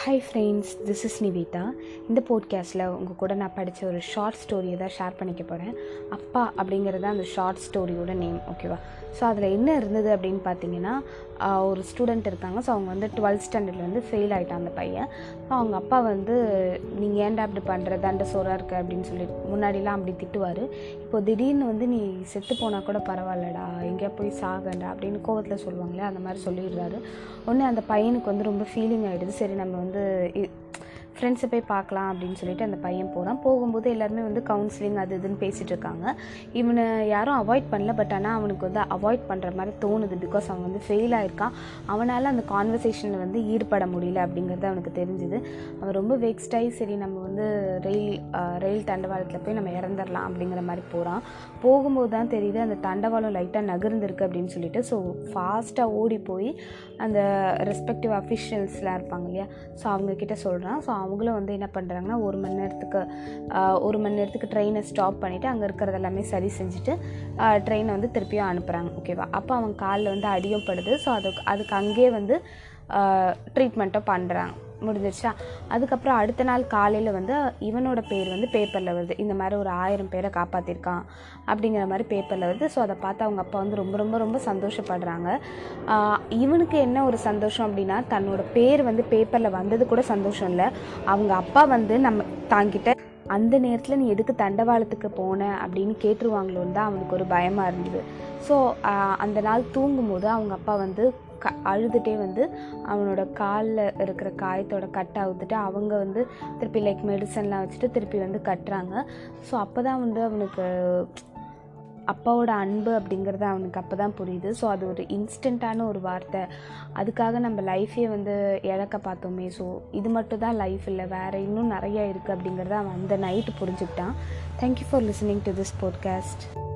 Hi friends this is Nivetha இந்த போட்காஸ்ட்டில் உங்கள் கூட நான் படித்த ஒரு ஷார்ட் ஸ்டோரியை தான் ஷேர் பண்ணிக்க போகிறேன் அப்பா அப்படிங்கிறது தான் அந்த ஷார்ட் ஸ்டோரியோட நேம் ஓகேவா ஸோ அதில் என்ன இருந்தது அப்படின்னு பார்த்தீங்கன்னா ஒரு ஸ்டூடெண்ட் இருக்காங்க. ஸோ அவங்க வந்து டுவெல்த் ஸ்டாண்டர்டில் வந்து ஃபெயில் ஆகிட்டான் அந்த பையன். அவங்க அப்பா வந்து நீங்கள் ஏன்டா அப்படி பண்ணுற தண்ட சோறாக இருக்க? அப்படின்னு சொல்லி முன்னாடிலாம் அப்படி திட்டுவார். இப்போ திடீர்னு வந்து நீ செத்து போனால் கூட பரவாயில்லடா. எங்கேயா போய் சாகண்டா அப்படின்னு கோவத்தில் சொல்லுவாங்களே அந்த மாதிரி சொல்லிடுறாரு. உடனே அந்த பையனுக்கு வந்து ரொம்ப ஃபீலிங் ஆகிடுது சரி நம்ம வந்து 对一 ஃப்ரெண்ட்ஸை போய் பார்க்கலாம் அப்படின்னு சொல்லிட்டு அந்த பையன் போகிறான் போகும்போது எல்லாருமே வந்து கவுன்சிலிங் அது இதுன்னு பேசிகிட்டு இருக்காங்க. இவனை யாரும் அவாய்ட் பண்ணல பட் ஆனால் அவனுக்கு வந்து அவாய்ட் பண்ணுற மாதிரி தோணுது பிகாஸ் அவன் வந்து ஃபெயில் ஆயிருக்கான். அவனால் அந்த கான்வர்சேஷனில் வந்து ஈடுபட முடியல அப்படிங்கிறது அவனுக்கு தெரிஞ்சுது. அவன் ரொம்ப வெக்ஸ்ட் ஆகி சரி நம்ம வந்து ரயில் ரயில் தண்டவாளத்தில் போய் நம்ம இறந்துடலாம் அப்படிங்கிற மாதிரி போகிறான் போகும்போது தான் தெரியுது அந்த தண்டவாளம் லைட்டாக நகர்ந்துருக்கு அப்படின்னு சொல்லிட்டு ஸோ ஃபாஸ்ட்டாக ஓடி போய் அந்த ரெஸ்பெக்டிவ் அஃபிஷியல்ஸ்லாம் இருப்பாங்க இல்லையா ஸோ அவங்கக்கிட்ட சொல்கிறான் ஸோ அவங்களும் வந்து என்ன பண்ணுறாங்கன்னா ஒரு மணி நேரத்துக்கு ஒரு மணி நேரத்துக்கு ட்ரெயினை ஸ்டாப் பண்ணிவிட்டு அங்கே இருக்கிறது எல்லாமே சரி செஞ்சுட்டு ட்ரெயினை வந்து திருப்பியும் அனுப்புகிறாங்க ஓகேவா அப்போ அவங்க காலில் வந்து அடியும் படுது. ஸோ அதுக்கு அதுக்கு அங்கேயே வந்து ட்ரீட்மெண்ட்டும் பண்ணுறாங்க முடிஞ்சிருச்சா? அதுக்கப்புறம் அடுத்த நாள் காலையில் வந்து இவனோட பேர் வந்து பேப்பரில் வருது. இந்த மாதிரி ஒரு ஆயிரம் பேரை காப்பாற்றிருக்கான் அப்படிங்கிற மாதிரி பேப்பரில் வருது. ஸோ அதை பார்த்து அவங்க அப்பா வந்து ரொம்ப ரொம்ப ரொம்ப சந்தோஷப்படுறாங்க. இவனுக்கு என்ன ஒரு சந்தோஷம் அப்படின்னா தன்னோட பேர் வந்து பேப்பரில் வந்தது கூட சந்தோஷம் இல்லை. அவங்க அப்பா வந்து நம்ம தாங்கிட்ட அந்த நேரத்தில் நீ எதுக்கு தண்டவாளத்துக்கு போன அப்படின்னு கேட்டுருவாங்களோன்னு தான் அவனுக்கு ஒரு பயமாக இருந்தது. ஸோ அந்த நாள் தூங்கும்போது அவங்க அப்பா வந்து க அழுதுகிட்டே வந்து அவனோட காலில் இருக்கிற காயத்தோட கட் அவுத்துட்டு அவங்க வந்து திருப்பி லைக் மெடிசன்லாம் வச்சுட்டு திருப்பி வந்து கட்டுறாங்க. ஸோ அப்போ தான் வந்து அவனுக்கு அப்பாவோட அன்பு அப்படிங்கிறது அவனுக்கு அப்போ தான் புரியுது. ஸோ அது ஒரு இன்ஸ்டண்ட்டான ஒரு வார்த்தை. அதுக்காக நம்ம லைஃபே வந்து இழக்க பார்த்தோமே. ஸோ இது மட்டும் தான் லைஃப் இல்லை. வேறு இன்னும் நிறைய இருக்குது அப்படிங்கிறத அவன் அந்த night புரிஞ்சுக்கிட்டான். Thank you for listening to this podcast